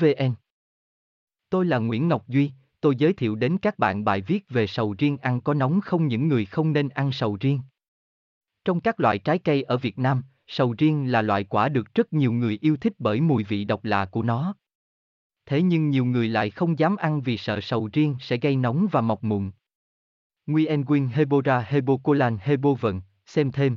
vn tôi là nguyễn ngọc duy tôi giới thiệu đến các bạn bài viết về sầu riêng ăn có nóng không những người không nên ăn sầu riêng. Trong các loại trái cây ở việt nam sầu riêng là loại quả được rất nhiều người yêu thích bởi mùi vị độc lạ của nó. Thế nhưng nhiều người lại không dám ăn vì sợ sầu riêng sẽ gây nóng và mọc mụn. Nguyen Quyên Hebora Hebocolan Hebovận, xem thêm,